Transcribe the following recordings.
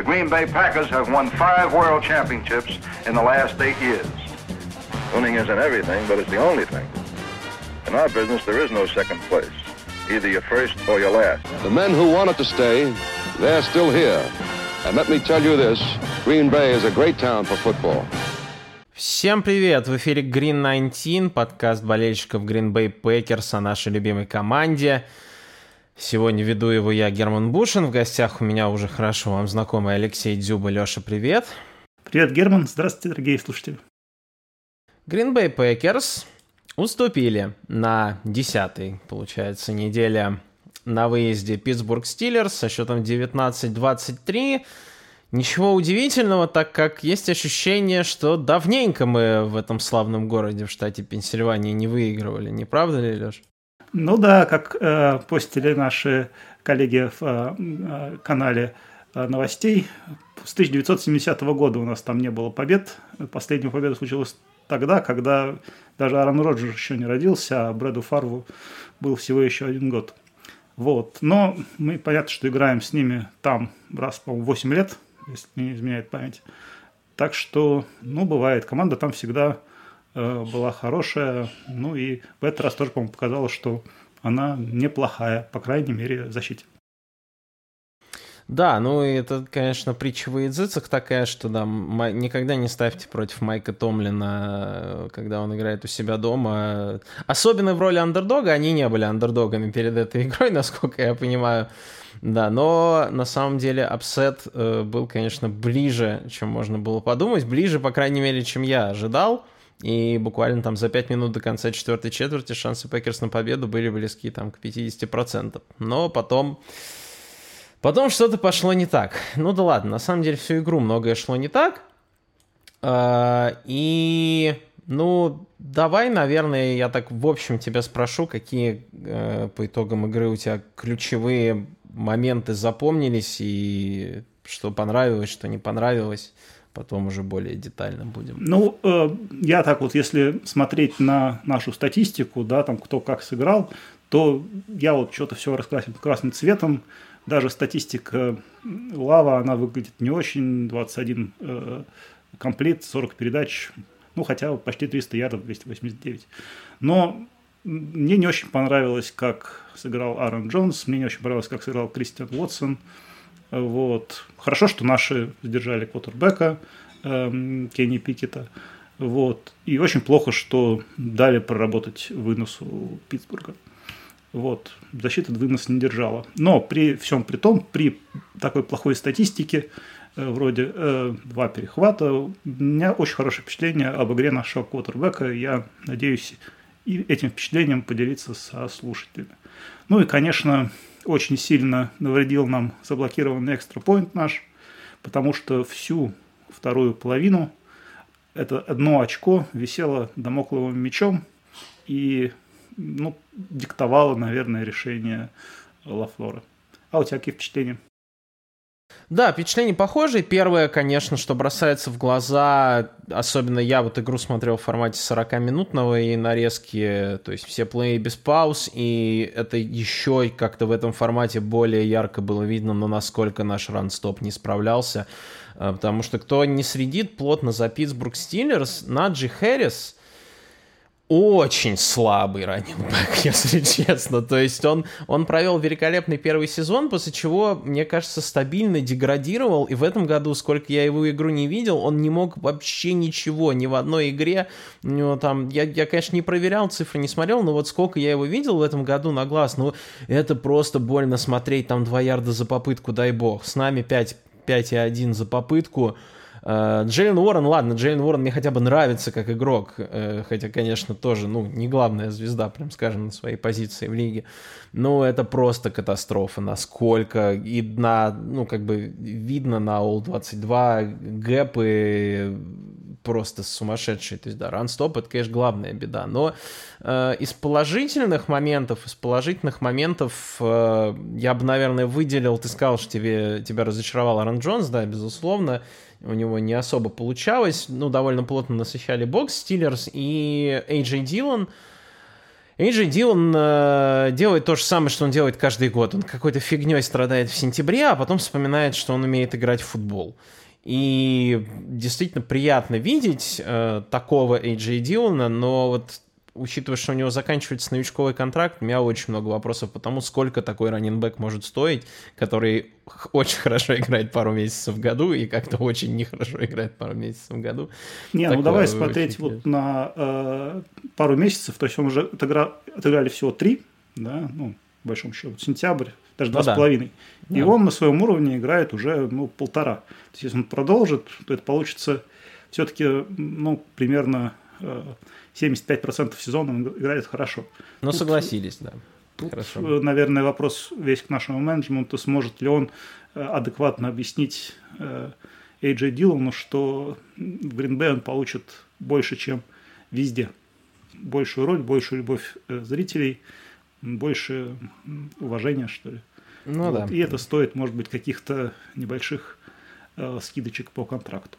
The Green Bay Packers have won five world championships in the last eight years. Winning isn't everything, but it's the only thing. In our business, there is no second place. Either you're first or you're last. The men who wanted to stay, they're still here. And let me tell you this, Green Bay is a great town for football. Всем привет! В эфире Green 19, подкаст болельщиков Green Bay Packers о нашей любимой команде. Сегодня веду его я, Герман Бушин. В гостях у меня уже хорошо вам знакомый Алексей Дзюба. Леша, привет! Привет, Герман! Здравствуйте, дорогие слушатели! Green Bay Packers уступили на десятой, получается, неделе на выезде Питтсбург Стиллерс со счетом 19-23. Ничего удивительного, так как есть ощущение, что давненько мы в этом славном городе в штате Пенсильвания не выигрывали. Не правда ли, Леш? Ну да, как э, постили наши коллеги в э, э канале э, новостей, с 1970 года у нас там не было побед. Последняя победа случилась тогда, когда даже Аарон Роджерс еще не родился, а Брэду Фарву был всего еще один год. Вот. Но мы, понятно, что играем с ними там раз, по-моему, 8 лет – если не изменяет память. Так что, ну, бывает. Команда там всегда была хорошая. Ну и в этот раз тоже, по-моему, показалось, что она неплохая, по крайней мере, в защите. Да, ну это, конечно, притча во языцех такая, что да, никогда не ставьте против Майка Томлина, когда он играет у себя дома. Особенно в роли андердога, они не были андердогами перед этой игрой, насколько я понимаю. Да, но на самом деле upset э, был, конечно, ближе, чем можно было подумать. Ближе, по крайней мере, чем я ожидал. И буквально там за 5 минут до конца четвертой четверти шансы Пекерс на победу были близки там к 50%. Но потом... Потом что-то пошло не так. Ну да ладно, на самом деле всю игру многое шло не так. А, и, ну, давай, наверное, я так в общем тебя спрошу, какие э, по итогам игры у тебя ключевые моменты запомнились и что понравилось, что не понравилось. Потом уже более детально будем. Ну, э, я так вот, если смотреть на нашу статистику, да, там кто как сыграл, то я вот что-то все раскрасил красным цветом. Даже статистика Лава, она выглядит не очень. 21 э, комплект, 40 передач, ну, хотя почти 300 ярдов, 289. Но мне не очень понравилось, как сыграл Аарон Джонс, мне не очень понравилось, как сыграл Кристиан Уотсон. Вот. Хорошо, что наши сдержали квотербека эм, Кенни Пикета. Вот. И очень плохо, что дали проработать выносу Питтсбурга. Вот. Защита вынос не держала. Но при всем при том, при такой плохой статистике, э, вроде э, два перехвата, у меня очень хорошее впечатление об игре нашего квотербека. Я надеюсь, и этим впечатлением поделиться со слушателями. Ну и, конечно, очень сильно навредил нам заблокированный экстрапоинт наш, потому что всю вторую половину это одно очко висело домокловым мечом и ну, диктовало, наверное, решение Лафлора. А у тебя какие впечатления? Да, впечатление похожее. Первое, конечно, что бросается в глаза, особенно я вот игру смотрел в формате 40-минутного и нарезки, то есть все плей без пауз, и это еще как-то в этом формате более ярко было видно, но насколько наш ранстоп не справлялся. А, потому что кто не следит плотно за Питтсбург Стиллерс, Наджи Хэррис – очень слабый раннинг если честно. То есть он, он провел великолепный первый сезон, после чего, мне кажется, стабильно деградировал. И в этом году, сколько я его игру не видел, он не мог вообще ничего, ни в одной игре. У него там, я, я, конечно, не проверял цифры, не смотрел, но вот сколько я его видел в этом году на глаз, ну, это просто больно смотреть. Там 2 ярда за попытку, дай бог. С нами 5, 5,1 за попытку. Э, Джейлен Уоррен, ладно, Джейлен Уоррен мне хотя бы нравится как игрок, э, хотя, конечно, тоже, ну, не главная звезда, прям скажем, на своей позиции в лиге. Но это просто катастрофа, насколько и на, ну, как бы видно на All-22 гэпы просто сумасшедшие. То есть, да, ранстоп — это, конечно, главная беда. Но э, из положительных моментов, из положительных моментов э, я бы, наверное, выделил... Ты сказал, что тебе, тебя разочаровал Аарон Джонс, да, безусловно у него не особо получалось. Ну, довольно плотно насыщали бокс Стиллерс и AJ Дилан. Эйджи Дилан э, делает то же самое, что он делает каждый год. Он какой-то фигней страдает в сентябре, а потом вспоминает, что он умеет играть в футбол. И действительно приятно видеть э, такого Эйджи Дилана, но вот учитывая, что у него заканчивается новичковый контракт, у меня очень много вопросов по тому, сколько такой раннинбэк может стоить, который очень хорошо играет пару месяцев в году и как-то очень нехорошо играет пару месяцев в году. Не, ну Такое ну давай смотреть вот на э, пару месяцев, то есть он уже отыграл, отыграли всего три, да, ну, в большом счету, сентябрь, даже два ну, с половиной. Да. И он на своем уровне играет уже, ну, полтора. То есть, если он продолжит, то это получится все-таки, ну, примерно 75% сезона он играет хорошо. Ну, согласились, да. Тут, хорошо. Э, наверное, вопрос весь к нашему менеджменту, сможет ли он э, адекватно объяснить Эйджей Дилану, что в Гринбей он получит больше, чем везде. Большую роль, большую любовь зрителей, больше уважения, что ли. Ну вот. да. И это стоит, может быть, каких-то небольших скидочек по контракту.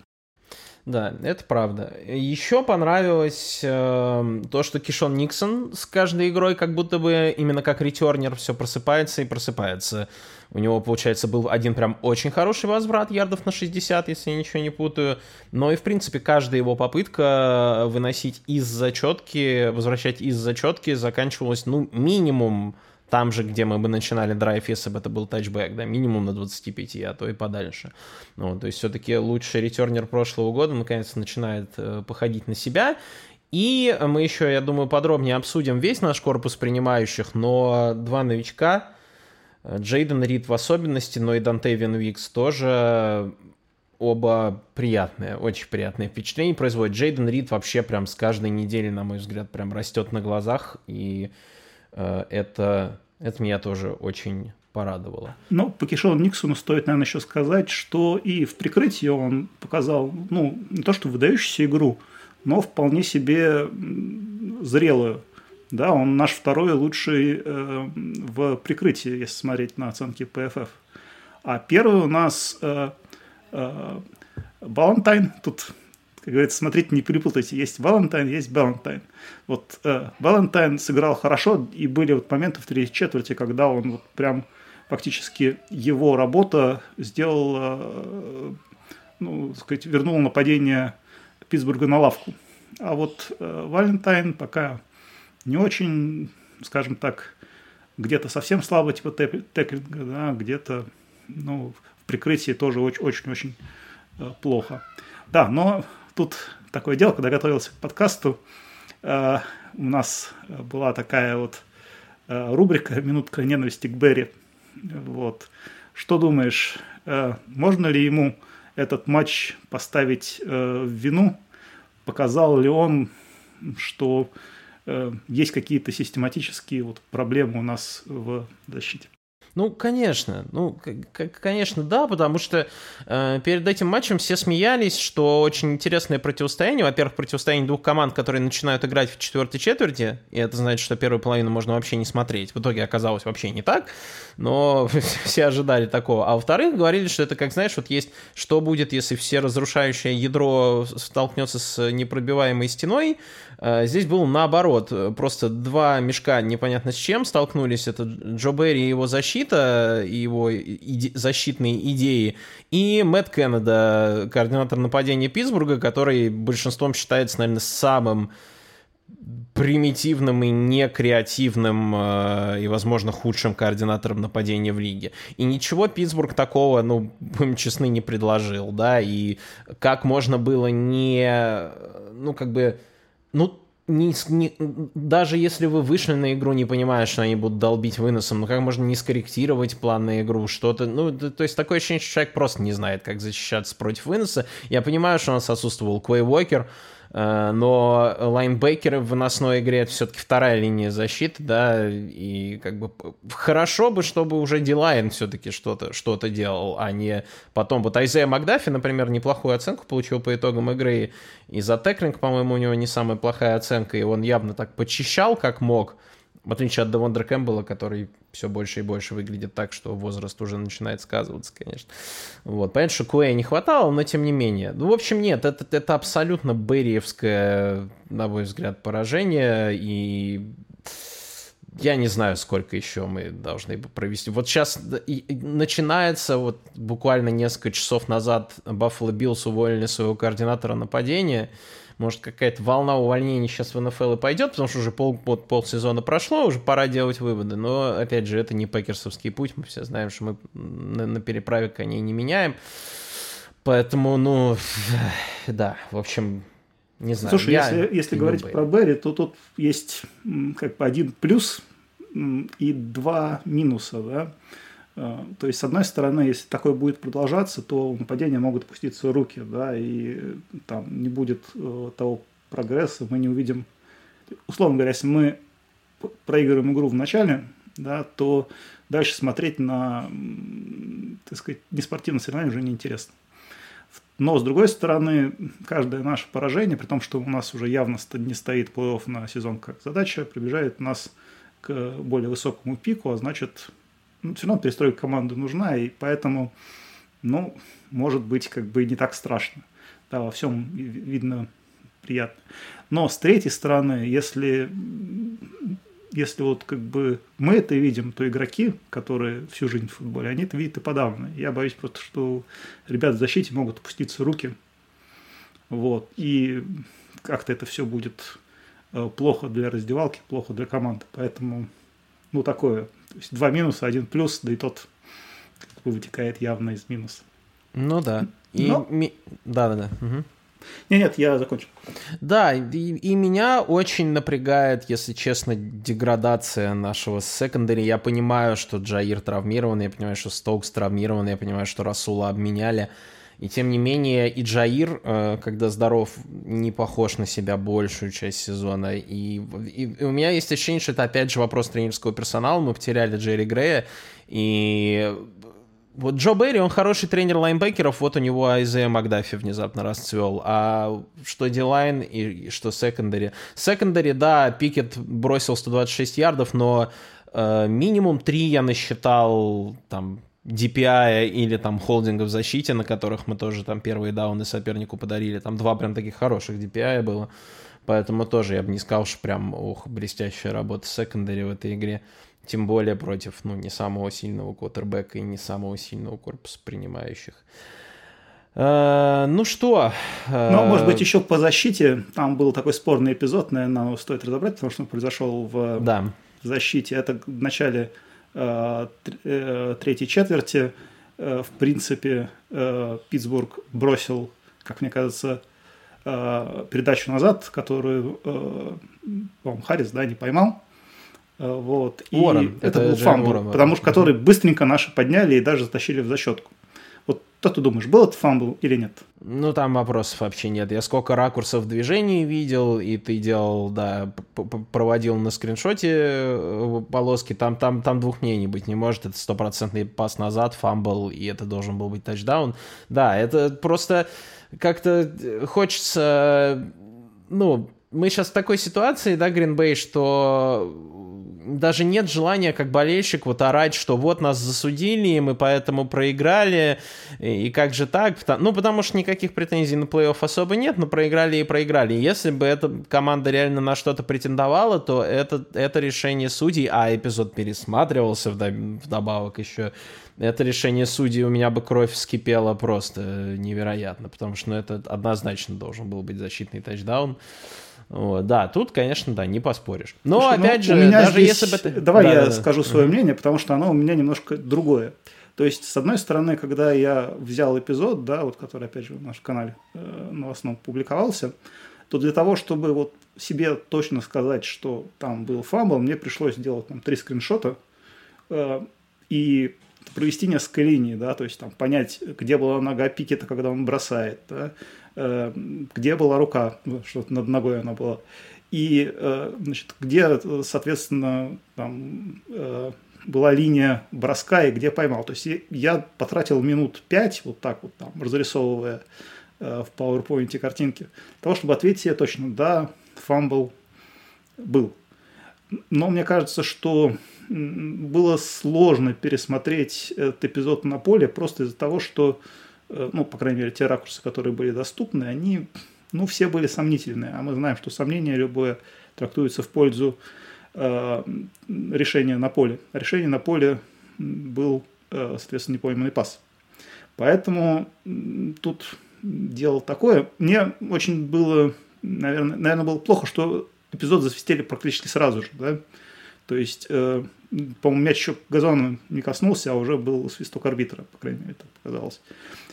Да, это правда. Еще понравилось э, то, что Кишон Никсон с каждой игрой как будто бы именно как ретернер все просыпается и просыпается. У него, получается, был один прям очень хороший возврат, ярдов на 60, если я ничего не путаю. Но и, в принципе, каждая его попытка выносить из зачетки, возвращать из зачетки заканчивалась, ну, минимум там же, где мы бы начинали драйв, если бы это был тачбэк, да, минимум на 25, а то и подальше. Ну, то есть все-таки лучший ретернер прошлого года наконец начинает э, походить на себя. И мы еще, я думаю, подробнее обсудим весь наш корпус принимающих, но два новичка, э, Джейден Рид в особенности, но и Дантейвин Викс тоже оба приятные, очень приятные впечатления производят. Джейден Рид вообще прям с каждой недели, на мой взгляд, прям растет на глазах, и Э, это, это меня тоже очень порадовало. Ну, по Кишону Никсону стоит, наверное, еще сказать, что и в прикрытии он показал, ну, не то что выдающуюся игру, но вполне себе зрелую. Да, он наш второй лучший э, в прикрытии, если смотреть на оценки PFF. А первый у нас э, э, Балантайн. Тут как говорится, смотрите, не перепутайте. Есть Валентайн, есть Балантайн. Вот э, Валентайн сыграл хорошо, и были вот моменты в третьей четверти, когда он вот прям фактически его работа сделала, э, ну, сказать, вернула нападение Питтсбурга на лавку. А вот э, Валентайн пока не очень, скажем так, где-то совсем слабо, типа теклинга, да, где-то ну, в прикрытии тоже очень-очень э, плохо. Да, но тут такое дело, когда готовился к подкасту, э, у нас была такая вот э, рубрика «Минутка ненависти к Берри». Вот. Что думаешь, э, можно ли ему этот матч поставить в вину? Показал ли он, что есть какие-то систематические вот проблемы у нас в защите? Ну, конечно, ну, конечно, да, потому что э, перед этим матчем все смеялись, что очень интересное противостояние. Во-первых, противостояние двух команд, которые начинают играть в четвертой четверти, и это значит, что первую половину можно вообще не смотреть. В итоге оказалось вообще не так, но все ожидали такого. А во-вторых, говорили, что это, как знаешь, вот есть, что будет, если все разрушающее ядро столкнется с непробиваемой стеной, здесь был наоборот, просто два мешка непонятно с чем столкнулись. Это Джо Берри и его защита, и его иде- защитные идеи, и Мэтт Кеннеда, координатор нападения Питтсбурга, который большинством считается, наверное, самым примитивным и некреативным э, и, возможно, худшим координатором нападения в лиге. И ничего Питтсбург такого, ну, будем честны, не предложил, да, и как можно было не, ну, как бы ну, не, не, даже если вы вышли на игру, не понимая, что они будут долбить выносом, ну как можно не скорректировать план на игру, что-то, ну, то, есть такое ощущение, что человек просто не знает, как защищаться против выноса. Я понимаю, что у нас отсутствовал Квей Уокер, но лайнбекеры в выносной игре это все-таки вторая линия защиты, да, и как бы хорошо бы, чтобы уже Дилайн все-таки что-то что делал, а не потом. Вот Айзея Макдафи, например, неплохую оценку получил по итогам игры, и за теклинг, по-моему, у него не самая плохая оценка, и он явно так почищал, как мог, в отличие от Девондра Кэмпбелла, который все больше и больше выглядит так, что возраст уже начинает сказываться, конечно. Вот. Понятно, что Куэя не хватало, но тем не менее. Ну, в общем, нет, это, это абсолютно бериевское, на мой взгляд, поражение. И я не знаю, сколько еще мы должны провести. Вот сейчас начинается, вот буквально несколько часов назад Баффало Биллс уволили своего координатора нападения. Может, какая-то волна увольнений сейчас в НФЛ и пойдет, потому что уже пол, пол, полсезона прошло, уже пора делать выводы. Но, опять же, это не пекерсовский путь. Мы все знаем, что мы на, на переправе коней не меняем. Поэтому, ну, да, в общем, не знаю. Слушай, я если, если говорить Бэри. про Берри, то тут есть как бы один плюс и два минуса, да. А, то есть, с одной стороны, если такое будет продолжаться, то нападения могут пуститься в руки, да, и там не будет э, того прогресса, мы не увидим... Условно говоря, если мы проигрываем игру в начале, да, то дальше смотреть на, так сказать, неспортивное соревнование уже неинтересно. Но, с другой стороны, каждое наше поражение, при том, что у нас уже явно не стоит плей-офф на сезон как задача, приближает нас к более высокому пику, а значит, ну, все равно перестройка команды нужна, и поэтому, ну, может быть, как бы не так страшно. Да, во всем видно приятно. Но с третьей стороны, если если вот как бы мы это видим, то игроки, которые всю жизнь в футболе, они это видят и подавно. Я боюсь просто, что ребят в защите могут опуститься руки. Вот. И как-то это все будет э, плохо для раздевалки, плохо для команды. Поэтому, ну, такое. То есть два минуса, один плюс, да и тот как бы вытекает явно из минуса. Ну да. И Но... ми... Да, да, да. Угу. Нет, нет, я закончил. Да, и, и меня очень напрягает, если честно, деградация нашего secondary. Я понимаю, что Джаир травмирован, я понимаю, что Стоукс травмирован, я понимаю, что Расула обменяли. И тем не менее, и Джаир, э, когда здоров, не похож на себя большую часть сезона. И, и, и у меня есть ощущение, что это опять же вопрос тренерского персонала. Мы потеряли Джерри Грея, и вот Джо Берри, он хороший тренер лайнбекеров, вот у него Айзея Макдафи внезапно расцвел. А что D-line и что secondary? Secondary, да, Пикет бросил 126 ярдов, но э, минимум 3 я насчитал там DPI или там холдинга в защите, на которых мы тоже там первые дауны сопернику подарили. Там два прям таких хороших DPI было. Поэтому тоже я бы не сказал, что прям, ох, блестящая работа секондари в этой игре. Тем более против, ну, не самого сильного квотербека и не самого сильного корпуса принимающих. Uh, ну что? Uh... Ну, может быть, еще по защите. Там был такой спорный эпизод, наверное, стоит разобрать, потому что он произошел в да. защите. Это в начале третьей четверти. В принципе, Питтсбург бросил, как мне кажется, передачу назад, которую, по-моему, Харрис, да, не поймал. Э, вот. И Уоррен. это, это был фамбл, потому что который быстренько наши подняли и даже затащили в зачетку. Вот что ты думаешь, был это фамбл или нет? Ну, там вопросов вообще нет. Я сколько ракурсов движений видел, и ты делал, да, проводил на скриншоте э, полоски, там, там, там двух мнений быть не может. Это стопроцентный пас назад, фамбл, и это должен был быть тачдаун. Да, это просто как-то хочется, ну, мы сейчас в такой ситуации, да, Гринбей, что даже нет желания как болельщик вот орать, что вот нас засудили, и мы поэтому проиграли, и как же так? Ну, потому что никаких претензий на плей-офф особо нет, но проиграли и проиграли. Если бы эта команда реально на что-то претендовала, то это, это решение судей, а эпизод пересматривался вдобавок еще, это решение судей у меня бы кровь вскипела просто невероятно, потому что ну, это однозначно должен был быть защитный тачдаун. Вот, да, тут, конечно, да, не поспоришь. Но, Слушай, ну, опять ну, же, даже здесь... если бы это... Давай да, я да, скажу да. свое мнение, потому что оно у меня немножко другое. То есть, с одной стороны, когда я взял эпизод, да, вот который, опять же, в нашем канале э, новостном публиковался, то для того, чтобы вот себе точно сказать, что там был фамбл, мне пришлось сделать там три скриншота э, и провести несколько линий, да, то есть там понять, где была нога Пикета, когда он бросает, да, Э, где была рука, что над ногой она была, и э, значит, где, соответственно, там, э, была линия броска и где поймал. То есть я потратил минут пять вот так вот там, разрисовывая в PowerPoint картинки, для того, чтобы ответить себе точно, да, фамбл был. Но мне кажется, что было сложно пересмотреть этот эпизод на поле просто из-за того, что Э, ну, по крайней мере, те ракурсы, которые были доступны, они, ну, все были сомнительные. А мы знаем, что сомнение любое трактуется в пользу э, решение на поле. Решение на поле был, э, соответственно, непойманный пас. Поэтому тут дело такое. Мне очень было, наверное, наверное, было плохо, что эпизод засвистели практически сразу же, да. То есть, э, по-моему, мяч еще газона не коснулся, а уже был свисток арбитра, по крайней мере, так показалось.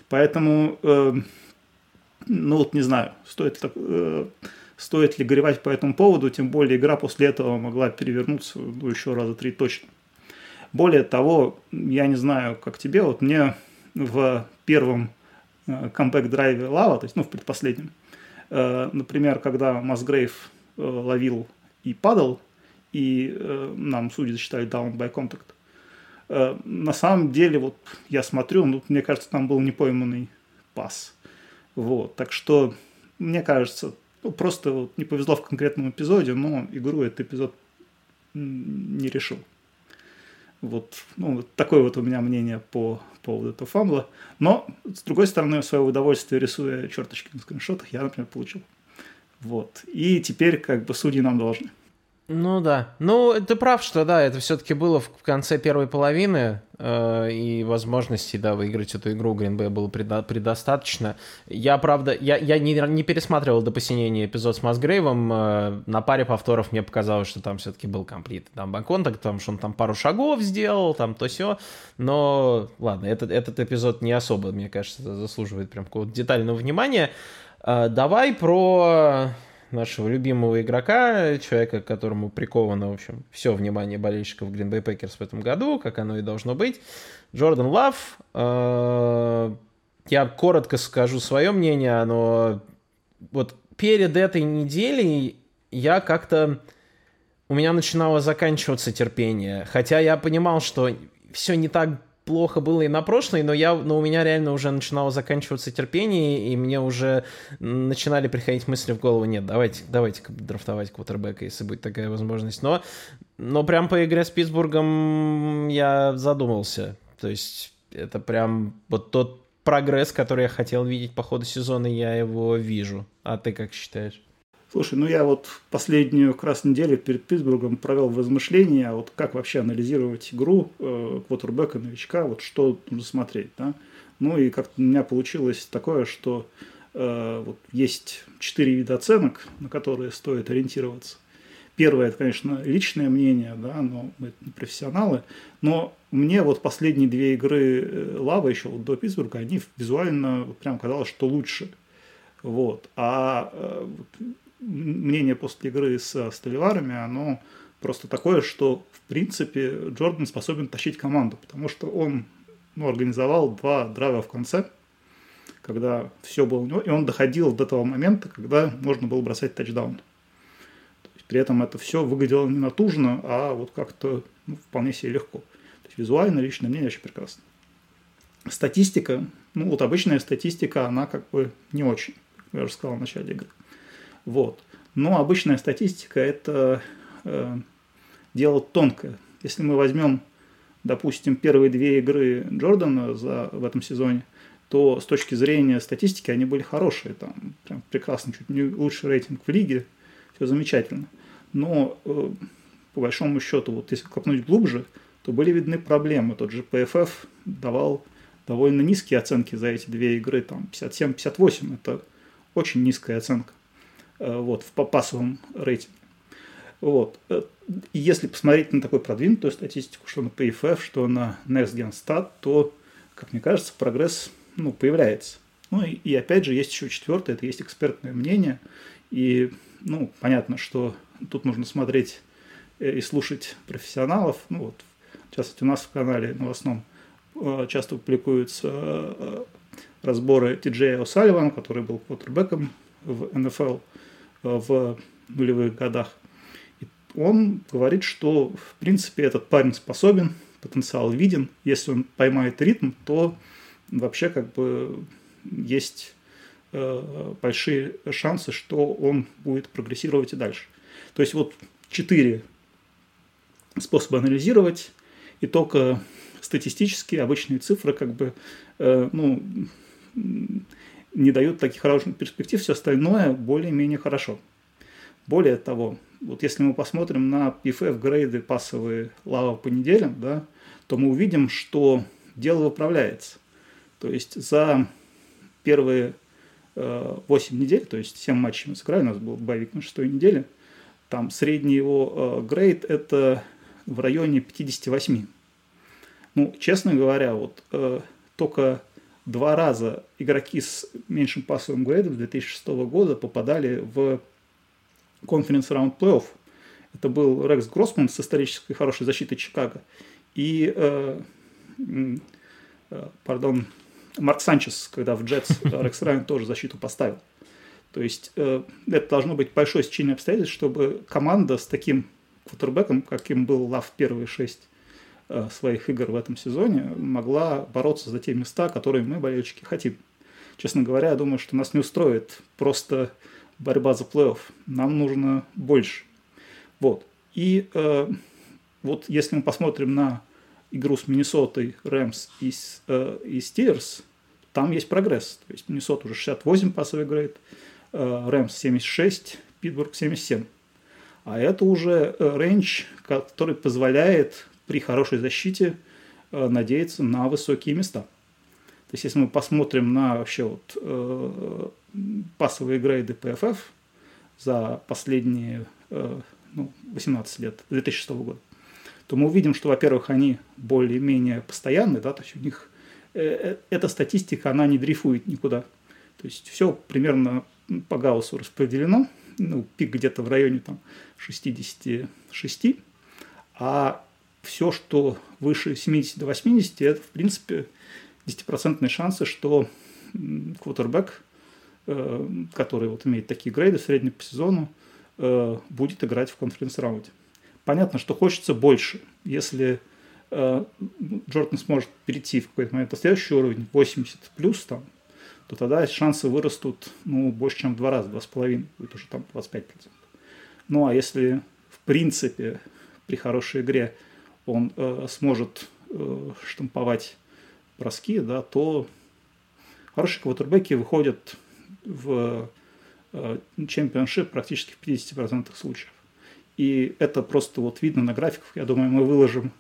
Поэтому, э, ну вот не знаю, стоит, э, стоит ли горевать по этому поводу, тем более игра после этого могла перевернуться ну, еще раза три точно. Более того, я не знаю, как тебе, вот мне в первом э, камбэк-драйве Лава, то есть, ну, в предпоследнем, э, например, когда Масгрейв э, ловил и падал, и нам судьи засчитали down by contact, на самом деле, вот я смотрю, ну, мне кажется, там был непойманный пас. Вот, так что, мне кажется, ну, просто вот не повезло в конкретном эпизоде, но игру этот эпизод не решил. Вот, ну, вот такое вот у меня мнение по поводу этого фамбла. Но, с другой стороны, свое удовольствие, рисуя черточки на скриншотах, я, например, получил. Вот. И теперь как бы судьи нам должны. Ну да. Ну, ты прав, что да, это все-таки было в конце первой половины, э, и возможностей, да, выиграть эту игру Green было предо- предостаточно. Я, правда, я, я не, не пересматривал до посинения эпизод с Масгрейвом, э, на паре повторов мне показалось, что там все-таки был комплит. Там бэкконтакт, потому что он там пару шагов сделал, там то все. Но, ладно, этот, этот эпизод не особо, мне кажется, заслуживает прям какого-то детального внимания. Э, давай про нашего любимого игрока, человека, к которому приковано, в общем, все внимание болельщиков Green Bay Packers в этом году, как оно и должно быть. Джордан Лав. Э, я коротко скажу свое мнение, но вот перед этой неделей я как-то... У меня начинало заканчиваться терпение. Хотя я понимал, что все не так плохо было и на прошлой, но, я, но у меня реально уже начинало заканчиваться терпение, и мне уже начинали приходить мысли в голову, нет, давайте, давайте драфтовать квотербека, если будет такая возможность. Но, но прям по игре с Питтсбургом я задумался. То есть это прям вот тот прогресс, который я хотел видеть по ходу сезона, я его вижу. А ты как считаешь? Слушай, ну я вот последнюю как раз неделю перед Питтсбургом провел возмышления, вот как вообще анализировать игру э, квотербека, новичка, вот что нужно смотреть, да. Ну и как-то у меня получилось такое, что э, вот есть четыре вида оценок, на которые стоит ориентироваться. Первое, это, конечно, личное мнение, да, но мы не профессионалы. Но мне вот последние две игры э, Лава еще вот до Питтсбурга, они визуально прям казалось, что лучше. Вот. А э, мнение после игры с Столиварами, оно просто такое, что, в принципе, Джордан способен тащить команду, потому что он ну, организовал два драйва в конце, когда все было у него, и он доходил до того момента, когда можно было бросать тачдаун. При этом это все выглядело не натужно, а вот как-то ну, вполне себе легко. То есть визуально, личное мнение очень прекрасно. Статистика, ну вот обычная статистика, она как бы не очень, я уже сказал в начале игры. Вот. Но обычная статистика – это э, дело тонкое. Если мы возьмем, допустим, первые две игры Джордана за, в этом сезоне, то с точки зрения статистики они были хорошие. Там прям прекрасно, чуть не лучший рейтинг в лиге, все замечательно. Но э, по большому счету, вот если копнуть глубже, то были видны проблемы. Тот же PFF давал довольно низкие оценки за эти две игры, там 57-58, это очень низкая оценка. Э, вот, в пассовом рейтинге. Вот. Э, если посмотреть на такую продвинутую статистику, что на PFF, что на NextGenStat, то, как мне кажется, прогресс ну, появляется. Ну и, и опять же, есть еще четвертое, это есть экспертное мнение. И, ну, понятно, что тут нужно смотреть э, и слушать профессионалов. Ну вот, в частности, у нас в канале новостном часто публикуются разборы Ти Джея который был квотербеком в НФЛ в нулевых годах. И он говорит, что в принципе этот парень способен, потенциал виден. Если он поймает ритм, то вообще как бы есть э, большие шансы, что он будет прогрессировать и дальше. То есть вот четыре способа анализировать, и только статистические обычные цифры как бы э, ну, не дают таких хороших перспектив, все остальное более-менее хорошо. Более того, вот если мы посмотрим на PFF грейды пассовые лава по неделям, да, то мы увидим, что дело выправляется. То есть за первые э, 8 недель, то есть 7 матчей мы сыграли, у нас был боевик на 6 неделе, там средний его э, грейд это в районе 58. Ну, честно говоря, вот э, только два раза игроки с меньшим пассовым грейдом 2006 года попадали в конференц-раунд плей-офф. Это был Рекс Гроссман с исторической хорошей защитой Чикаго и, э, э, пардон, Марк Санчес, когда в Джетс Рекс Райан тоже защиту поставил. То есть э, это должно быть большое сечение обстоятельств, чтобы команда с таким квотербеком, каким был Лав первые шесть э, своих игр в этом сезоне, могла бороться за те места, которые мы, болельщики, хотим. Честно говоря, я думаю, что нас не устроит просто борьба за плей-офф. Нам нужно больше. Вот. И э, вот если мы посмотрим на игру с Миннесотой, Рэмс и, э, и Стиллерс, там есть прогресс. То есть Миннесота уже 68 пассовый грейд, э, Рэмс 76, Питтсбург 77. А это уже э, рейндж, который позволяет при хорошей защите э, надеяться на высокие места. То есть, если мы посмотрим на вообще вот, э, пассовые грейды PFF за последние э, ну, 18 лет, 2006 года, то мы увидим, что, во-первых, они более-менее постоянны, да, то есть у них э, э, эта статистика, она не дрейфует никуда. То есть все примерно по Гауссу распределено, ну, пик где-то в районе там, 66, а все, что выше 70 до 80, это, в принципе, 10% шансы, что квотербек, э, который вот имеет такие грейды средний по сезону, э, будет играть в конференц-раунде. Понятно, что хочется больше. Если э, Джордан сможет перейти в какой-то момент на следующий уровень, 80 плюс там, то тогда шансы вырастут ну, больше, чем в два раза, два с половиной, будет уже там 25%. Ну, а если, в принципе, при хорошей игре он э, сможет э, штамповать броски, да, то хорошие квотербеки выходят в э, чемпионшип практически в 50% случаев. И это просто вот видно на графиках. Я думаю, мы выложим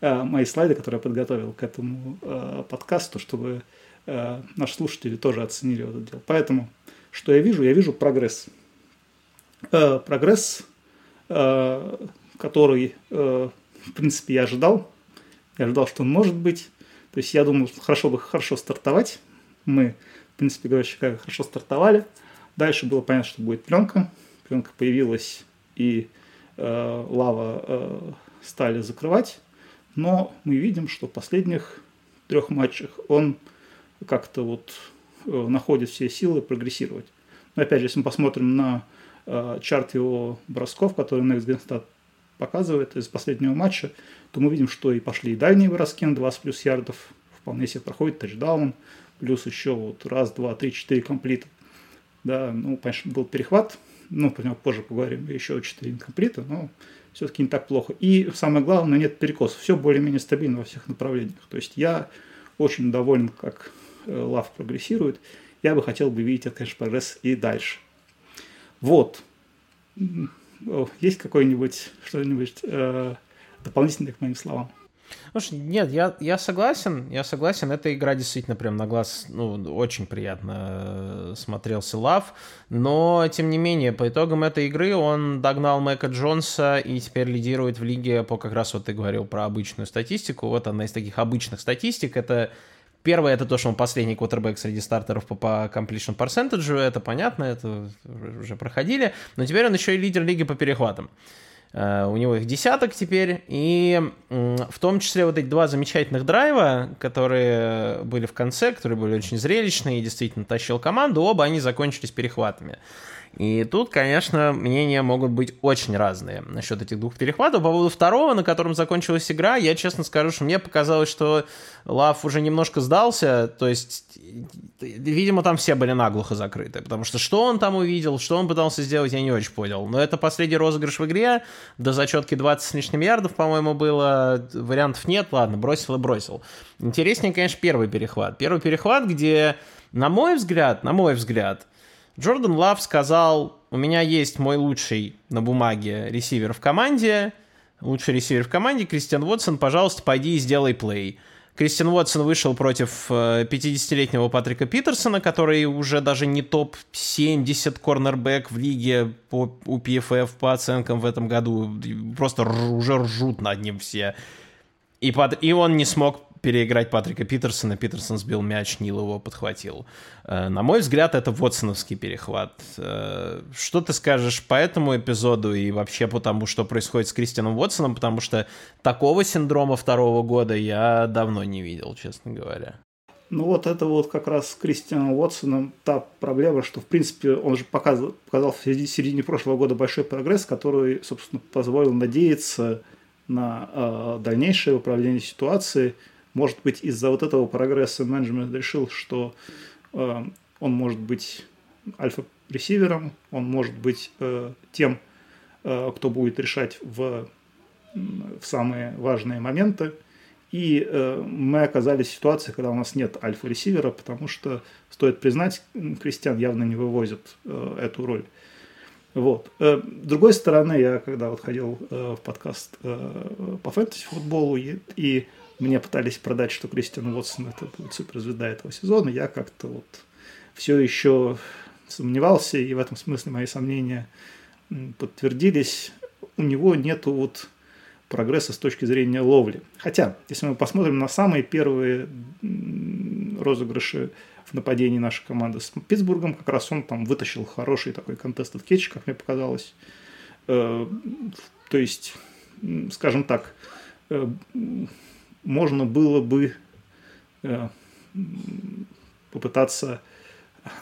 э, мои слайды, которые я подготовил к этому э, подкасту, чтобы э, наши слушатели тоже оценили это дело. Поэтому, что я вижу? Я вижу прогресс. Э, прогресс, э, который, э, в принципе, я ожидал. Я ожидал, что он может быть. То есть я думаю, хорошо бы хорошо стартовать. Мы, в принципе, говоря, Чикаго хорошо стартовали. Дальше было понятно, что будет пленка. Пленка появилась, и э, лава э, стали закрывать. Но мы видим, что в последних трех матчах он как-то вот э, находит все силы прогрессировать. Но опять же, если мы посмотрим на э, чарт его бросков, который Next Gen показывает из последнего матча, то мы видим, что и пошли и дальние броски на 20 плюс ярдов, вполне себе проходит тачдаун, плюс еще вот раз, два, три, четыре комплита. Да, ну, конечно, был перехват, ну, про него позже поговорим, еще четыре инкомплита, но все-таки не так плохо. И самое главное, нет перекосов. Все более-менее стабильно во всех направлениях. То есть я очень доволен, как э, Лав прогрессирует. Я бы хотел бы видеть, конечно, прогресс и дальше. Вот. Есть какой-нибудь что-нибудь э, дополнительное к моим словам? Слушай, нет, я, я согласен, я согласен, эта игра действительно прям на глаз, ну, очень приятно э, смотрелся Лав, но, тем не менее, по итогам этой игры он догнал Мэка Джонса и теперь лидирует в лиге по, как раз вот ты говорил про обычную статистику, вот одна из таких обычных статистик, это Первое, это то, что он последний квотербек среди стартеров по, по completion percentage, это понятно, это уже проходили, но теперь он еще и лидер лиги по перехватам. Uh, у него их десяток теперь, и в том числе вот эти два замечательных драйва, которые были в конце, которые были очень зрелищные и действительно тащил команду, оба они закончились перехватами. И тут, конечно, мнения могут быть очень разные насчет этих двух перехватов. По поводу второго, на котором закончилась игра, я честно скажу, что мне показалось, что Лав уже немножко сдался. То есть, видимо, там все были наглухо закрыты. Потому что что он там увидел, что он пытался сделать, я не очень понял. Но это последний розыгрыш в игре. До зачетки 20 с лишним ярдов, по-моему, было. Вариантов нет. Ладно, бросил и бросил. Интереснее, конечно, первый перехват. Первый перехват, где, на мой взгляд, на мой взгляд, Джордан Лав сказал, у меня есть мой лучший на бумаге ресивер в команде, лучший ресивер в команде, Кристиан Уотсон, пожалуйста, пойди и сделай плей. Кристиан Уотсон вышел против 50-летнего э, Патрика Питерсона, который уже даже не топ-70 корнербэк в лиге по у PFF по оценкам в этом году. Просто уже ржут над ним все. И, Пат... и он не смог переиграть Патрика Питерсона. Питерсон сбил мяч, Нил его подхватил. Э, на мой взгляд, это Вотсоновский перехват. Э, что ты скажешь по этому эпизоду и вообще по тому, что происходит с Кристианом Вотсоном? Потому что такого синдрома второго года я давно не видел, честно говоря. Ну вот это вот как раз с Кристианом Уотсоном та проблема, что в принципе он же показал, показал в середине прошлого года большой прогресс, который, собственно, позволил надеяться на э, дальнейшее управление ситуацией. Может быть, из-за вот этого прогресса менеджмент решил, что э, он может быть альфа-ресивером, он может быть э, тем, э, кто будет решать в, в самые важные моменты. И э, мы оказались в ситуации, когда у нас нет альфа-ресивера, потому что, стоит признать, Кристиан явно не вывозит э, эту роль. Вот. Э, с другой стороны, я когда вот ходил э, в подкаст э, по фэнтези-футболу и, и мне пытались продать, что Кристиан Уотсон это будет суперзвезда этого сезона. Я как-то вот все еще сомневался, и в этом смысле мои сомнения подтвердились. У него нету вот прогресса с точки зрения ловли. Хотя, если мы посмотрим на самые первые розыгрыши в нападении нашей команды с Питтсбургом, как раз он там вытащил хороший такой контест кетч, как мне показалось. Э, то есть, скажем так, э, можно было бы э, попытаться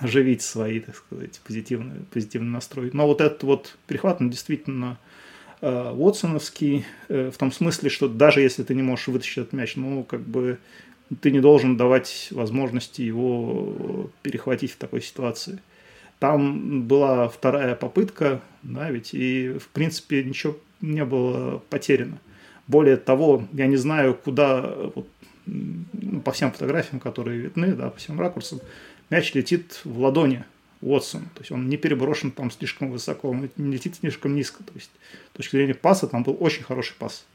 оживить свои, так сказать, позитивный, позитивный настрой. Но вот этот вот перехват, он действительно э, Уотсоновский, э, в том смысле, что даже если ты не можешь вытащить этот мяч, ну, как бы ты не должен давать возможности его перехватить в такой ситуации. Там была вторая попытка, да, ведь и, в принципе, ничего не было потеряно. Более того, я не знаю, куда вот, ну, по всем фотографиям, которые видны, да, по всем ракурсам, мяч летит в ладони Уотсона. То есть он не переброшен там слишком высоко, он не летит слишком низко. То есть с точки зрения паса там был очень хороший пас.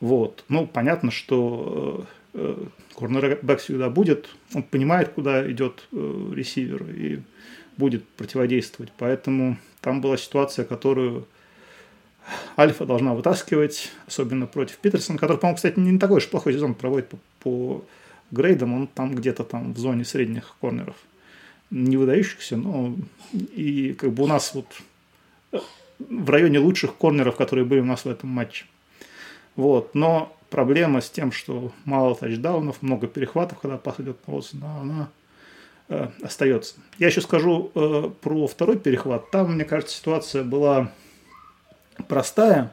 Вот. Ну, понятно, что э, э корнербэк всегда будет, он понимает, куда идет э, ресивер и будет противодействовать. Поэтому там была ситуация, которую Альфа должна вытаскивать, особенно против Питерсона, который, по-моему, кстати, не такой уж плохой сезон проводит по, по грейдам, он там где-то там в зоне средних корнеров. Не выдающихся, но и как бы у нас вот э, в районе лучших корнеров, которые были у нас в этом матче. Вот. Но проблема с тем, что мало тачдаунов, много перехватов, когда пас идет на Уотсона, она э, остается. Я еще скажу э, про второй перехват. Там, мне кажется, ситуация была простая.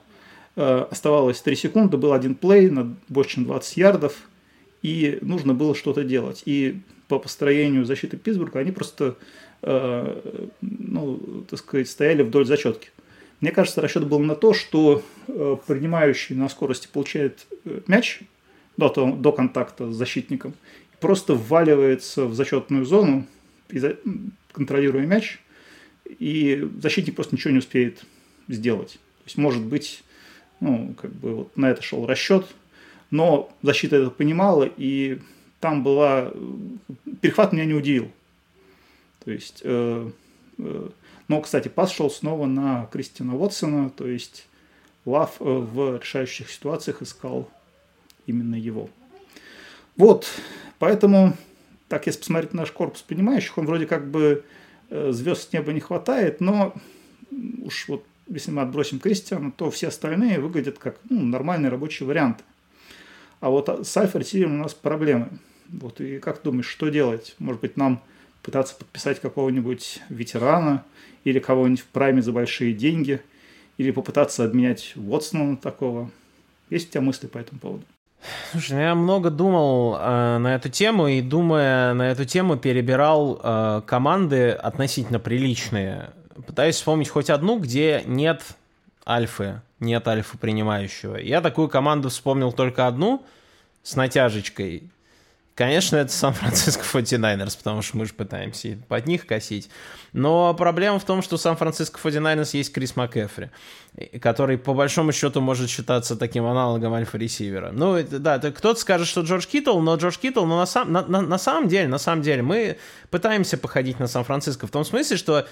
Э, оставалось 3 секунды, был один плей на больше, чем 20 ярдов, и нужно было что-то делать. И по построению защиты Питтсбурга они просто, э, ну, так сказать, стояли вдоль зачетки. Мне кажется, расчет был на то, что э, принимающий на скорости получает мяч до, до контакта с защитником, просто вваливается в зачетную зону, контролируя мяч, и защитник просто ничего не успеет сделать. Есть, может быть, ну, как бы вот на это шел расчет, но защита это понимала, и там была... Перехват меня не удивил. То есть, э, э, но, кстати, пас шел снова на Кристина Уотсона, то есть Лав э, в решающих ситуациях искал именно его. Вот, поэтому, так если посмотреть наш корпус понимающих, он вроде как бы э, звезд с неба не хватает, но уж вот если мы отбросим Кристиана, то все остальные выглядят как ну, нормальный рабочий вариант. А вот с альфа-ресивером у нас проблемы. Вот, и как думаешь, что делать? Может быть, нам пытаться подписать какого-нибудь ветерана или кого-нибудь в прайме за большие деньги, или попытаться обменять Уотсона на такого. Есть у тебя мысли по этому поводу? Слушай, ну я много думал э, на эту тему, и думая на эту тему, перебирал э, команды относительно приличные пытаюсь вспомнить хоть одну, где нет альфы, нет альфы принимающего. Я такую команду вспомнил только одну с натяжечкой. Конечно, это Сан-Франциско 49ers, потому что мы же пытаемся под них косить. Но проблема в том, что у Сан-Франциско 49ers есть Крис МакЭфри, который по большому счету может считаться таким аналогом альфа-ресивера. Ну, да, кто-то скажет, что Джордж Киттл, но Джордж Киттл, но на, сам, на, на, на самом деле, на самом деле, мы пытаемся походить на Сан-Франциско в том смысле, что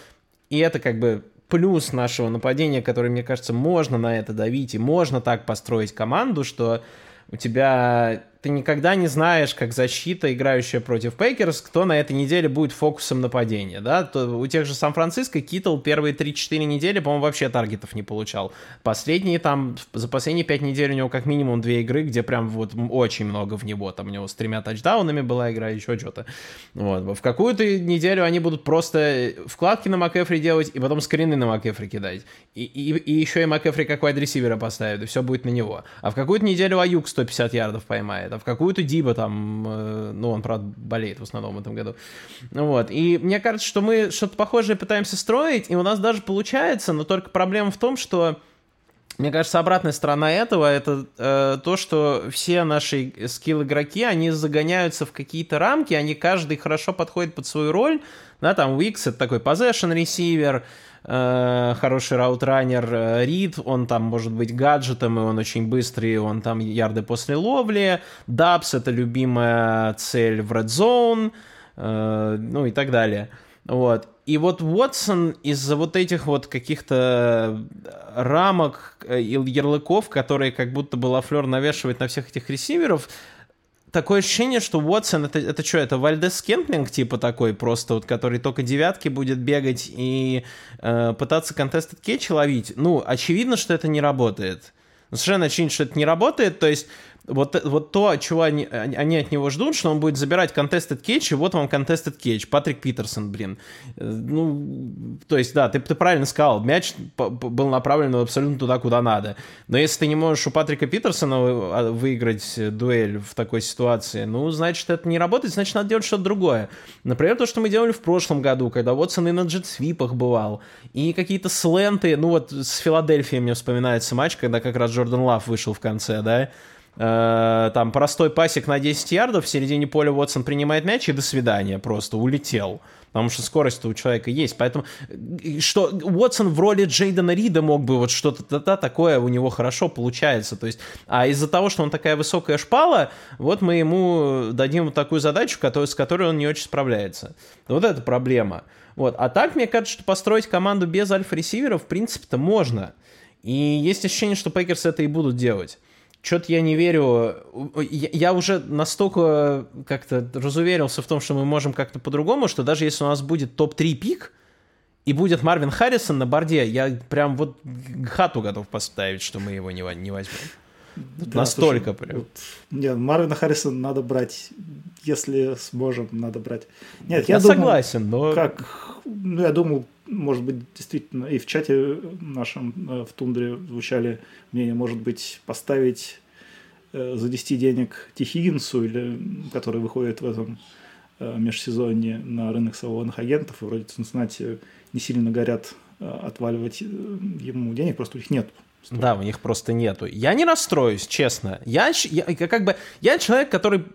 и это как бы плюс нашего нападения, который, мне кажется, можно на это давить, и можно так построить команду, что у тебя ты никогда не знаешь, как защита, играющая против Пейкерс, кто на этой неделе будет фокусом нападения, да, то у тех же Сан-Франциско Китл первые 3-4 недели, по-моему, вообще таргетов не получал. Последние там, за последние 5 недель у него как минимум две игры, где прям вот очень много в него, там у него с тремя тачдаунами была игра, еще что-то. Вот. В какую-то неделю они будут просто вкладки на МакЭфри делать, и потом скрины на МакЭфри кидать. И, и, и еще и МакЭфри как вайд-ресивера поставят, и все будет на него. А в какую-то неделю Аюк 150 ярдов поймает играет, а в какую-то Диба там, э, ну, он, правда, болеет в основном в этом году. Вот, и мне кажется, что мы что-то похожее пытаемся строить, и у нас даже получается, но только проблема в том, что мне кажется, обратная сторона этого это э, то, что все наши скилл-игроки, они загоняются в какие-то рамки, они каждый хорошо подходит под свою роль. Да, там Уикс это такой possession ресивер, Э, хороший раутранер э, Рид, он там может быть гаджетом, и он очень быстрый, он там ярды после ловли. Дабс — это любимая цель в Red Zone, э, ну и так далее. Вот. И вот Уотсон из-за вот этих вот каких-то рамок и ярлыков, которые как будто бы Лафлер навешивает на всех этих ресиверов, такое ощущение, что Уотсон это, это что, это Вальдес Кемплинг типа такой просто, вот, который только девятки будет бегать и э, пытаться контестед кетч ловить. Ну, очевидно, что это не работает. Совершенно очевидно, что это не работает, то есть вот, вот то, чего они, они от него ждут, что он будет забирать contested catch, и вот вам contested catch. Патрик Питерсон, блин. Э, ну, то есть, да, ты, ты правильно сказал, мяч был направлен абсолютно туда, куда надо. Но если ты не можешь у Патрика Питерсона а, выиграть дуэль в такой ситуации, ну, значит, это не работает, значит, надо делать что-то другое. Например, то, что мы делали в прошлом году, когда Уотсон и на джетсвипах бывал, и какие-то сленты, ну, вот с Филадельфией мне вспоминается матч, когда как раз Джордан Лав вышел в конце, да, Э, там простой пасик на 10 ярдов, в середине поля Уотсон принимает мяч и до свидания, просто улетел. Потому что скорость у человека есть. Поэтому что Уотсон в роли Джейдена Рида мог бы вот что-то да, такое у него хорошо получается. То есть, а из-за того, что он такая высокая шпала, вот мы ему дадим вот такую задачу, который, с которой он не очень справляется. Вот это проблема. Вот. А так, мне кажется, что построить команду без альфа-ресивера в принципе-то можно. И есть ощущение, что Пейкерс это и будут делать. Что-то я не верю. Я уже настолько как-то разуверился в том, что мы можем как-то по-другому, что даже если у нас будет топ-3 пик, и будет Марвин Харрисон на борде, я прям вот хату готов поставить, что мы его не, не возьмем. Да, Настолько слушай, прям. Вот, нет, Марвина Харрисона надо брать, если сможем, надо брать. Нет, я, я думал, согласен, но... Как, ну, я думал, может быть, действительно, и в чате нашем э, в Тундре звучали мнения, может быть, поставить э, завести денег Тихигинсу, или, который выходит в этом э, межсезонье на рынок свободных агентов, и вроде Цинциннати не сильно горят отваливать ему денег, просто у них нет Столько. Да, у них просто нету. Я не расстроюсь, честно. Я, я как бы я человек, который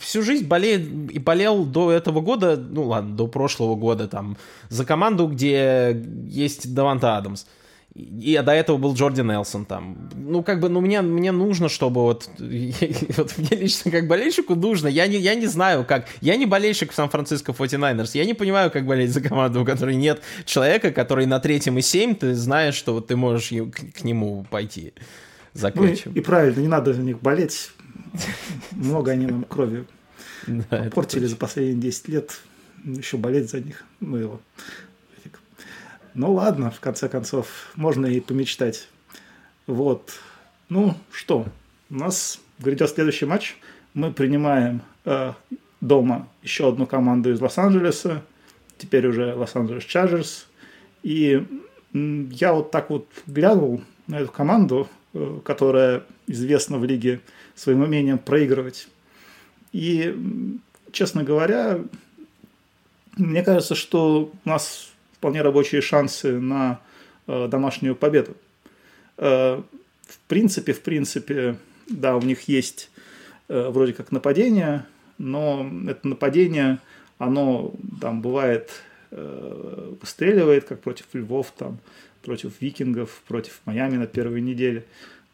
всю жизнь болеет и болел до этого года, ну ладно, до прошлого года там за команду, где есть Даванта Адамс. И до этого был Джорди Нелсон там. Ну, как бы, ну, мне, мне нужно, чтобы вот, вот мне лично как болельщику нужно. Я не, я не знаю, как. Я не болельщик в Сан-Франциско 49ers. Я не понимаю, как болеть за команду, у которой нет человека, который на третьем и семь, ты знаешь, что вот ты можешь к, к нему пойти за Ну, и, и правильно, не надо за них болеть. Много они нам крови портили за последние 10 лет. Еще болеть за них. Ну его. Ну ладно, в конце концов, можно и помечтать. Вот. Ну что, у нас грядет следующий матч. Мы принимаем э, дома еще одну команду из Лос-Анджелеса. Теперь уже Лос-Анджелес Чарджерс. И я вот так вот глянул на эту команду, э, которая известна в лиге своим умением проигрывать. И, честно говоря, мне кажется, что у нас вполне рабочие шансы на э, домашнюю победу. Э, в принципе, в принципе, да, у них есть э, вроде как нападение, но это нападение, оно там бывает выстреливает, как против Львов, там, против Викингов, против Майами на первой неделе,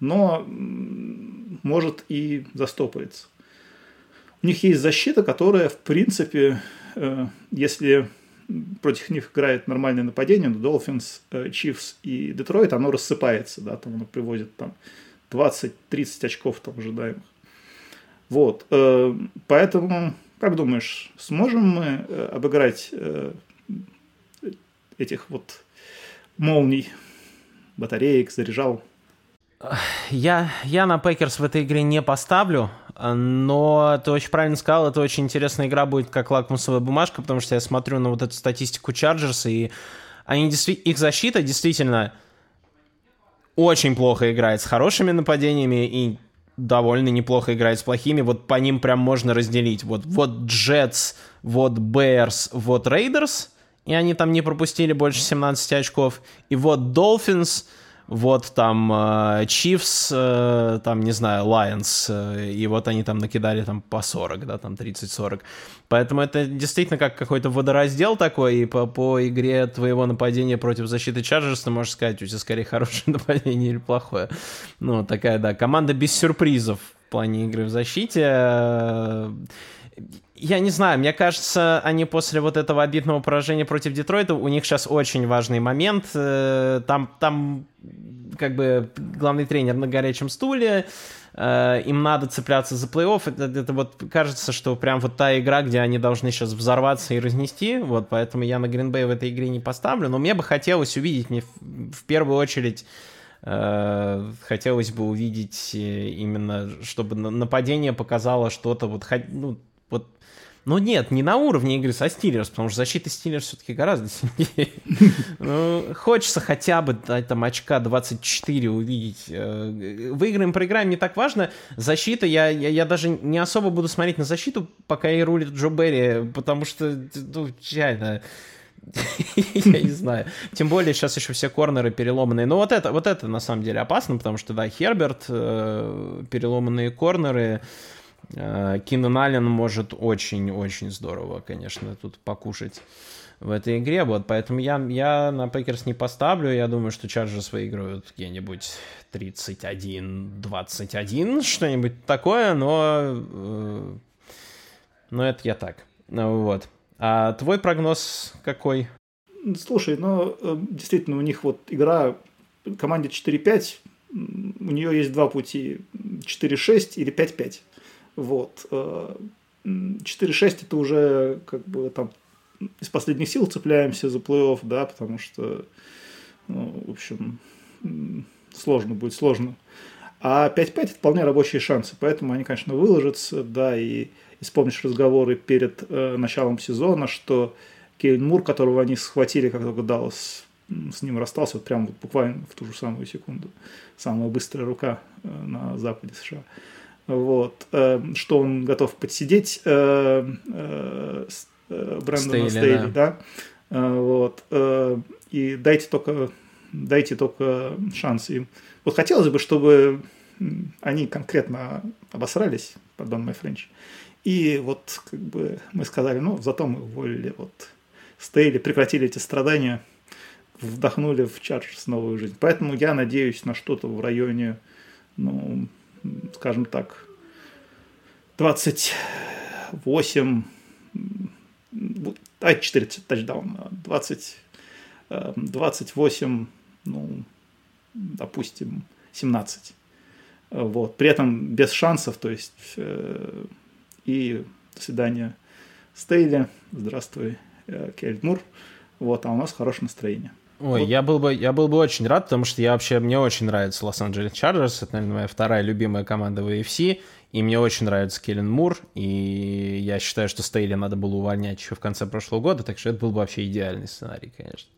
но может и застопориться. У них есть защита, которая, в принципе, если против них играет нормальное нападение, но Dolphins, Chiefs и Детройт, оно рассыпается, да, там оно приводит там 20-30 очков там ожидаемых. Вот, э, поэтому, как думаешь, сможем мы э, обыграть этих вот молний, батареек, заряжал? Я, я на Пекерс в этой игре не поставлю, но ты очень правильно сказал, это очень интересная игра будет как лакмусовая бумажка, потому что я смотрю на вот эту статистику Чарджерса, и они, их защита действительно очень плохо играет с хорошими нападениями и довольно неплохо играет с плохими. Вот по ним прям можно разделить. Вот, вот Jets, вот Bears, вот Raiders, и они там не пропустили больше 17 очков. И вот Dolphins — вот там э, Chiefs, э, там, не знаю, Lions, э, и вот они там накидали там по 40, да, там 30-40. Поэтому это действительно как какой-то водораздел такой, и по, по игре твоего нападения против защиты Chargers ты можешь сказать, у тебя скорее хорошее нападение или плохое. Ну, такая, да, команда без сюрпризов в плане игры в защите я не знаю, мне кажется, они после вот этого обидного поражения против Детройта, у них сейчас очень важный момент. Э, там, там как бы главный тренер на горячем стуле, э, им надо цепляться за плей-офф. Это, это вот кажется, что прям вот та игра, где они должны сейчас взорваться и разнести. Вот, поэтому я на Гринбей в этой игре не поставлю. Но мне бы хотелось увидеть, мне в, первую очередь хотелось бы увидеть именно, чтобы нападение показало что-то вот, ну, вот ну нет, не на уровне игры со Стиллерс, потому что защита Стиллерс все-таки гораздо сильнее. ну, хочется хотя бы там очка 24 увидеть. Э, выиграем, проиграем, не так важно. Защита, я, я, я даже не особо буду смотреть на защиту, пока и рулит Джо Берри, потому что, ну, чайно. я не знаю. Тем более сейчас еще все корнеры переломанные. Но вот это, вот это на самом деле опасно, потому что, да, Херберт, э, переломанные корнеры, Э, Кинан Аллен может очень-очень здорово, конечно, тут покушать в этой игре, вот, поэтому я, я на Пекерс не поставлю, я думаю, что Чарджерс выиграют где-нибудь 31-21, что-нибудь такое, но, э, но это я так, ну, вот. А твой прогноз какой? Слушай, ну, э, действительно, у них вот игра команде 4-5, у нее есть два пути, 4-6 или 5-5. Вот. 4-6 э, это уже как бы там из последних сил цепляемся за плей-офф, да, потому что, ну, в общем, сложно будет, сложно. А 5-5 это вполне рабочие шансы, поэтому они, конечно, выложатся, да, и, и вспомнишь разговоры перед э, началом сезона, что Кейн Мур, которого они схватили, как только Даллас с ним расстался, вот прям вот буквально в ту же самую секунду, самая быстрая рука э, на западе США вот, э, что он готов подсидеть э, э, Брэндона Стейли, Стейли да, да? вот, и дайте только, дайте только шанс им. Вот хотелось бы, чтобы они конкретно обосрались, pardon my French, и вот как бы мы сказали, ну, зато мы уволили вот Стейли, прекратили эти страдания, вдохнули в Чарджерс новую жизнь. Поэтому я надеюсь на что-то в районе, ну, скажем так, 28, а 4 тачдауна, 20, 28, ну, допустим, 17. Вот. При этом без шансов, то есть э, и до свидания Стейли, здравствуй, э, Кельдмур. Вот, а у нас хорошее настроение. Ой, вот. я был бы, я был бы очень рад, потому что я вообще, мне очень нравится Лос-Анджелес Чарджерс, это, наверное, моя вторая любимая команда в AFC, и мне очень нравится Келлен Мур, и я считаю, что Стейли надо было увольнять еще в конце прошлого года, так что это был бы вообще идеальный сценарий, конечно.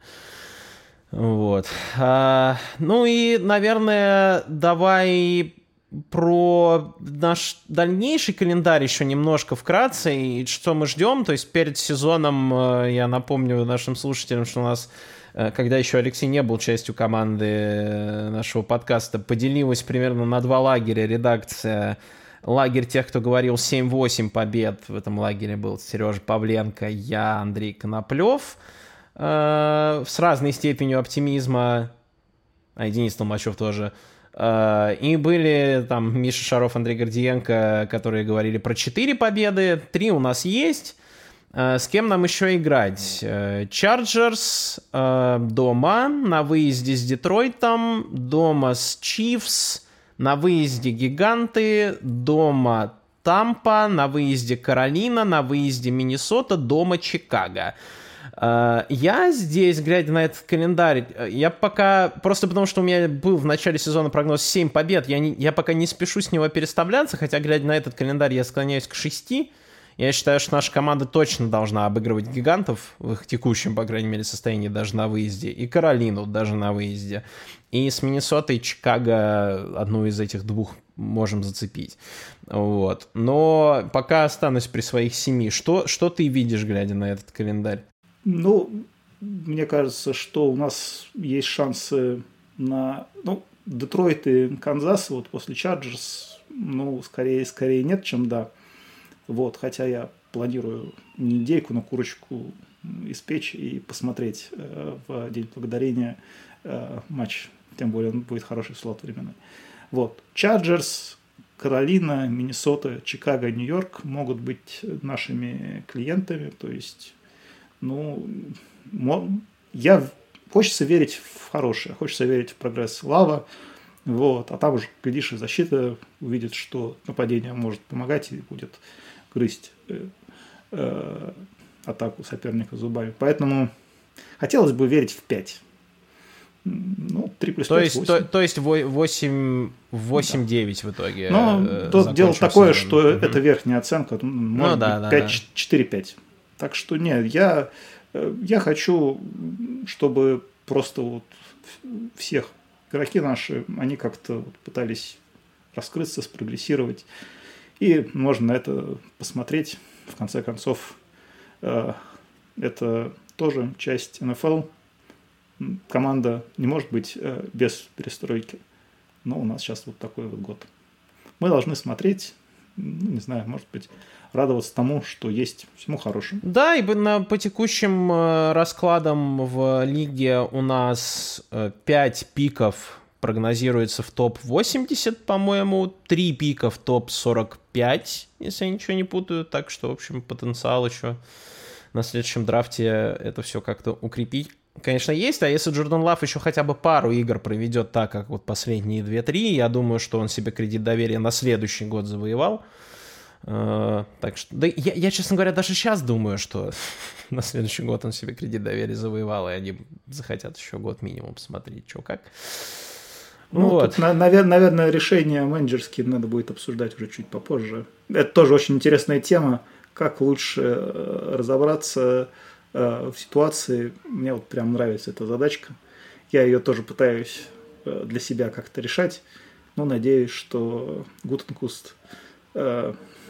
Вот. А, ну и, наверное, давай про наш дальнейший календарь еще немножко вкратце, и что мы ждем. То есть перед сезоном, э, я напомню нашим слушателям, что у нас Э, когда еще Алексей не был частью команды э, нашего подкаста, поделилась примерно на два лагеря редакция лагерь тех, кто говорил 7-8 побед. В этом лагере был Сережа Павленко, я, Андрей Коноплев. С разной степенью оптимизма. А Денис Толмачев тоже. Э, и были там Миша Шаров, Андрей Гордиенко, которые говорили про 4 победы. 3 у нас есть. Э, с кем нам еще играть? Чарджерс дома, на выезде с Детройтом, дома с Чифс, на выезде Гиганты, дома Тампа, на выезде Каролина, на выезде Миннесота, дома Чикаго. Э, я здесь, глядя на этот календарь, я пока, просто потому что у меня был в начале сезона прогноз 7 побед, я, не, я пока не спешу с него переставляться, хотя, глядя на этот календарь, я склоняюсь к 6. Я считаю, что наша команда точно должна обыгрывать гигантов в их текущем, по крайней мере, состоянии даже на выезде, и Каролину даже на выезде. И с Миннесотой Чикаго одну из этих двух можем зацепить. Вот. Но пока останусь при своих семи. Что, что ты видишь, глядя на этот календарь? Ну, мне кажется, что у нас есть шансы на... Ну, Детройт и Канзас вот после Чарджерс, ну, скорее, скорее нет, чем да. Вот, хотя я планирую недельку на курочку испечь и посмотреть э, в День Благодарения э, матч. Тем более он будет хороший слот временной. Вот. Чарджерс, Каролина, Миннесота, Чикаго, Нью-Йорк могут быть нашими клиентами. То есть ну, я хочется верить в хорошее, хочется верить в прогресс Лава, вот, а там уже, глядишь, и защита увидит, что нападение может помогать и будет грызть э, э, атаку соперника зубами. Поэтому хотелось бы верить в 5. Ну, 3 плюс то 5, есть, 8. То, то есть 8, 8 да. 9 в итоге. Но э, дело такое, сезон. что угу. это верхняя оценка, ну, может ну, да, быть 5, да, 4-5. Так что нет, я, э, я хочу, чтобы просто вот всех игроки наши, они как-то вот пытались раскрыться, спрогрессировать. И можно на это посмотреть. В конце концов, э, это тоже часть НФЛ. Команда не может быть э, без перестройки. Но у нас сейчас вот такой вот год. Мы должны смотреть, ну, не знаю, может быть, радоваться тому, что есть всему хорошему. Да, и на, по текущим э, раскладам в лиге у нас э, 5 пиков прогнозируется в топ-80, по-моему, 3 пика в топ-45, если я ничего не путаю, так что, в общем, потенциал еще на следующем драфте это все как-то укрепить. Конечно, есть, а если Джордан Лав еще хотя бы пару игр проведет так, как вот последние 2-3, я думаю, что он себе кредит доверия на следующий год завоевал. Uh, так что, да я, я, честно говоря, даже сейчас думаю, что на следующий год он себе кредит доверия завоевал, и они захотят еще год минимум посмотреть, что как. Ну, вот. тут, наверное, наверное, решение менеджерские надо будет обсуждать уже чуть попозже. Это тоже очень интересная тема, как лучше э, разобраться э, в ситуации. Мне вот прям нравится эта задачка. Я ее тоже пытаюсь э, для себя как-то решать, но надеюсь, что Гутенкуст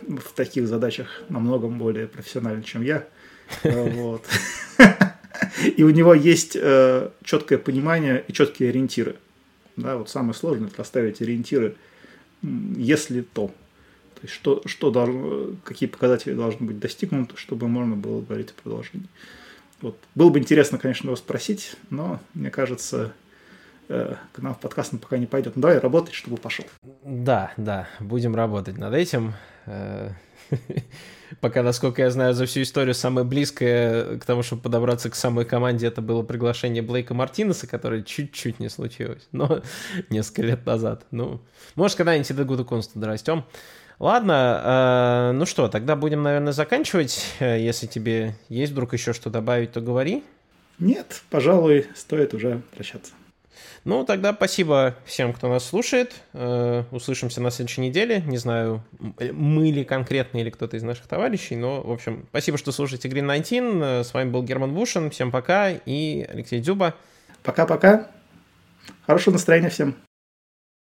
в таких задачах намного более профессиональный, чем я. Э, вот. И у него есть э, четкое понимание и четкие ориентиры. Да, вот самое сложное это расставить ориентиры, если то. То есть, что, что должно, какие показатели должны быть достигнуты, чтобы можно было говорить о продолжении. Вот. Было бы интересно, конечно, его спросить, но мне кажется, э, к нам в подкаст он пока не пойдет. Ну, давай работать, чтобы пошел. Да, да, будем работать над этим. Э, пока, насколько я знаю, за всю историю самое близкое к тому, чтобы подобраться к самой команде, это было приглашение Блейка Мартинеса, которое чуть-чуть не случилось, но несколько лет назад. Ну, может, когда-нибудь и до Гуда Конста дорастем. Ладно, э, ну что, тогда будем, наверное, заканчивать. Э, если тебе есть вдруг еще что добавить, то говори. Нет, пожалуй, стоит уже прощаться. Ну, тогда спасибо всем, кто нас слушает. Э, услышимся на следующей неделе. Не знаю, мы ли конкретно или кто-то из наших товарищей, но, в общем, спасибо, что слушаете Green 19. Э, с вами был Герман Бушин. Всем пока и Алексей Дзюба. Пока-пока. Хорошего настроения всем.